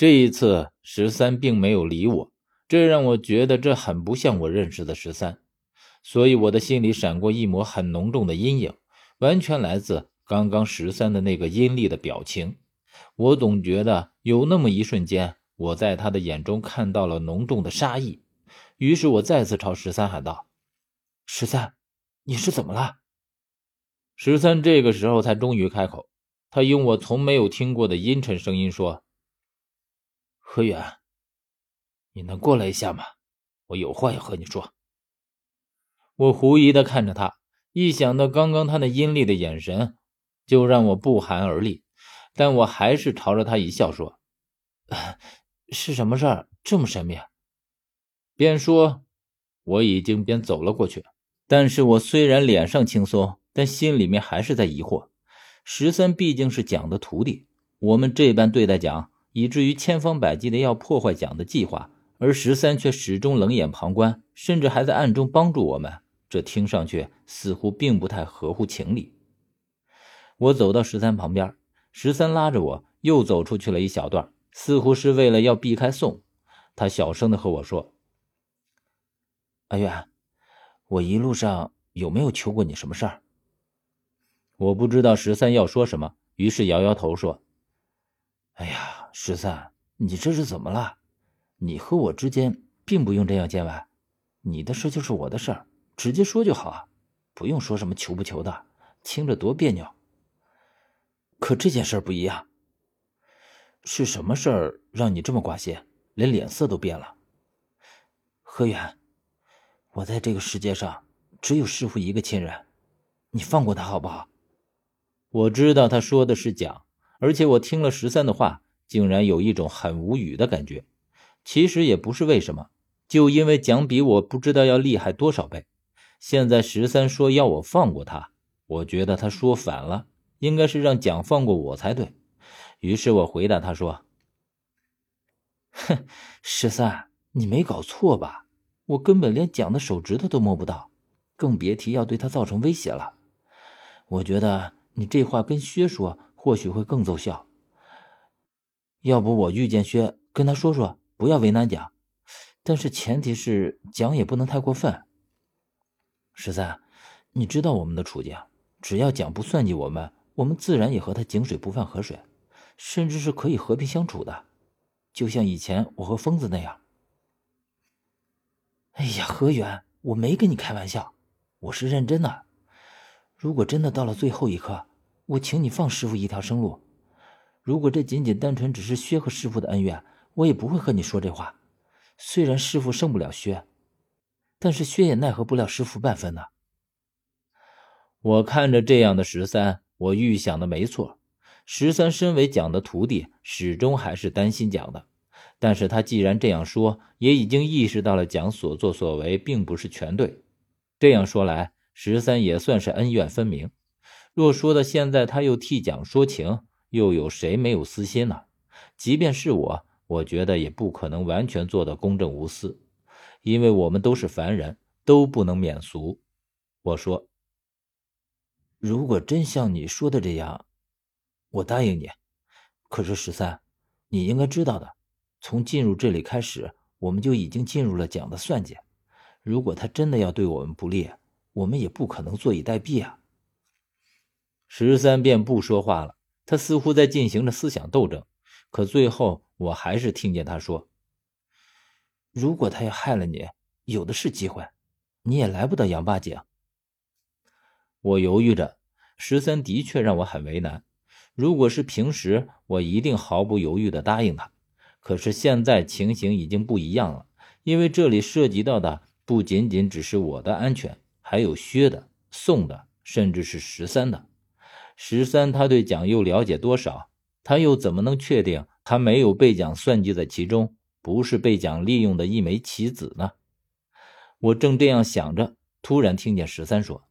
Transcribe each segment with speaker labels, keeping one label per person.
Speaker 1: 这一次十三并没有理我，这让我觉得这很不像我认识的十三，所以我的心里闪过一抹很浓重的阴影，完全来自刚刚十三的那个阴厉的表情。我总觉得有那么一瞬间，我在他的眼中看到了浓重的杀意，于是我再次朝十三喊道：“十三，你是怎么了？”十三这个时候才终于开口，他用我从没有听过的阴沉声音说：“何远，你能过来一下吗？我有话要和你说。”我狐疑的看着他，一想到刚刚他那阴厉的眼神，就让我不寒而栗。但我还是朝着他一笑说：“是什么事儿这么神秘？”边说，我已经边走了过去。但是我虽然脸上轻松。但心里面还是在疑惑，十三毕竟是蒋的徒弟，我们这般对待蒋，以至于千方百计的要破坏蒋的计划，而十三却始终冷眼旁观，甚至还在暗中帮助我们，这听上去似乎并不太合乎情理。我走到十三旁边，十三拉着我又走出去了一小段，似乎是为了要避开宋。他小声的和我说：“阿远，我一路上有没有求过你什么事儿？”我不知道十三要说什么，于是摇摇头说：“，十三，你这是怎么了？你和我之间并不用这样见外，你的事就是我的事儿，直接说就好啊，不用说什么求不求的，听着多别扭。可这件事不一样，是什么事儿让你这么挂心，连脸色都变了？何远，我在这个世界上只有师傅一个亲人，你放过他好不好？”我知道他说的是假，而且我听了十三的话，竟然有一种很无语的感觉。其实也不是为什么，就因为蒋比我不知道要厉害多少倍。现在十三说要我放过他，我觉得他说反了，应该是让蒋放过我才对。于是我回答他说：“哼，十三，你没搞错吧？我根本连蒋的手指头都摸不到，更别提要对他造成威胁了。我觉得。”你这话跟薛说，或许会更奏效。要不我遇见薛，跟他说说，不要为难蒋，但是前提是蒋也不能太过分。十三，你知道我们的处境，只要蒋不算计我们，我们自然也和他井水不犯河水，甚至是可以和平相处的，就像以前我和疯子那样。哎呀，何源，我没跟你开玩笑，我是认真的。如果真的到了最后一刻，我请你放师傅一条生路。如果这仅仅单纯只是薛和师傅的恩怨，我也不会和你说这话。虽然师傅胜不了薛，但是薛也奈何不了师傅半分呢。我看着这样的十三，我预想的没错。十三身为蒋的徒弟，始终还是担心蒋的。但是他既然这样说，也已经意识到了蒋所作所为并不是全对。这样说来。十三也算是恩怨分明。若说到现在，他又替蒋说情，又有谁没有私心呢？即便是我，我觉得也不可能完全做到公正无私，因为我们都是凡人，都不能免俗。我说，如果真像你说的这样，我答应你。可是十三，你应该知道的，从进入这里开始，我们就已经进入了蒋的算计。如果他真的要对我们不利，我们也不可能坐以待毙啊！十三便不说话了，他似乎在进行着思想斗争。可最后，我还是听见他说：“如果他要害了你，有的是机会，你也来不得杨八姐。”我犹豫着，十三的确让我很为难。如果是平时，我一定毫不犹豫的答应他。可是现在情形已经不一样了，因为这里涉及到的不仅仅只是我的安全。还有薛的、宋的，甚至是十三的。十三他对蒋又了解多少？他又怎么能确定他没有被蒋算计在其中，不是被蒋利用的一枚棋子呢？我正这样想着，突然听见十三说：“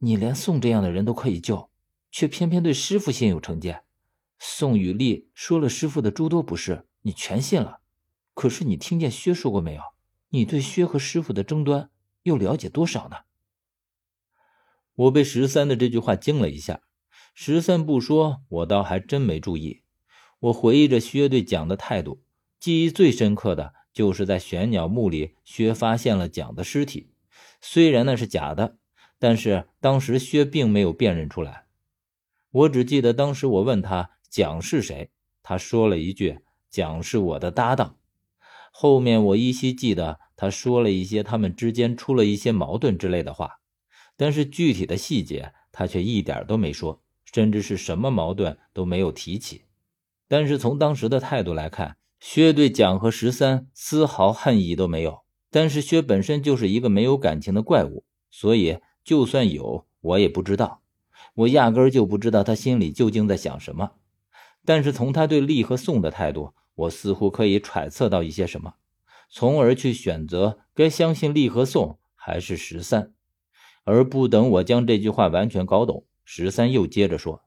Speaker 1: 你连宋这样的人都可以救，却偏偏对师傅心有成见。宋雨丽说了师傅的诸多不是，你全信了。可是你听见薛说过没有？你对薛和师傅的争端？”又了解多少呢？我被十三的这句话惊了一下。十三不说，我倒还真没注意。我回忆着薛对蒋的态度，记忆最深刻的就是在玄鸟墓里，薛发现了蒋的尸体。虽然那是假的，但是当时薛并没有辨认出来。我只记得当时我问他蒋是谁，他说了一句：“蒋是我的搭档。”后面我依稀记得他说了一些他们之间出了一些矛盾之类的话，但是具体的细节他却一点都没说，甚至是什么矛盾都没有提起。但是从当时的态度来看，薛对蒋和十三丝毫恨意都没有。但是薛本身就是一个没有感情的怪物，所以就算有，我也不知道。我压根就不知道他心里究竟在想什么。但是从他对厉和宋的态度，我似乎可以揣测到一些什么，从而去选择该相信厉和宋还是十三。而不等我将这句话完全搞懂，十三又接着说。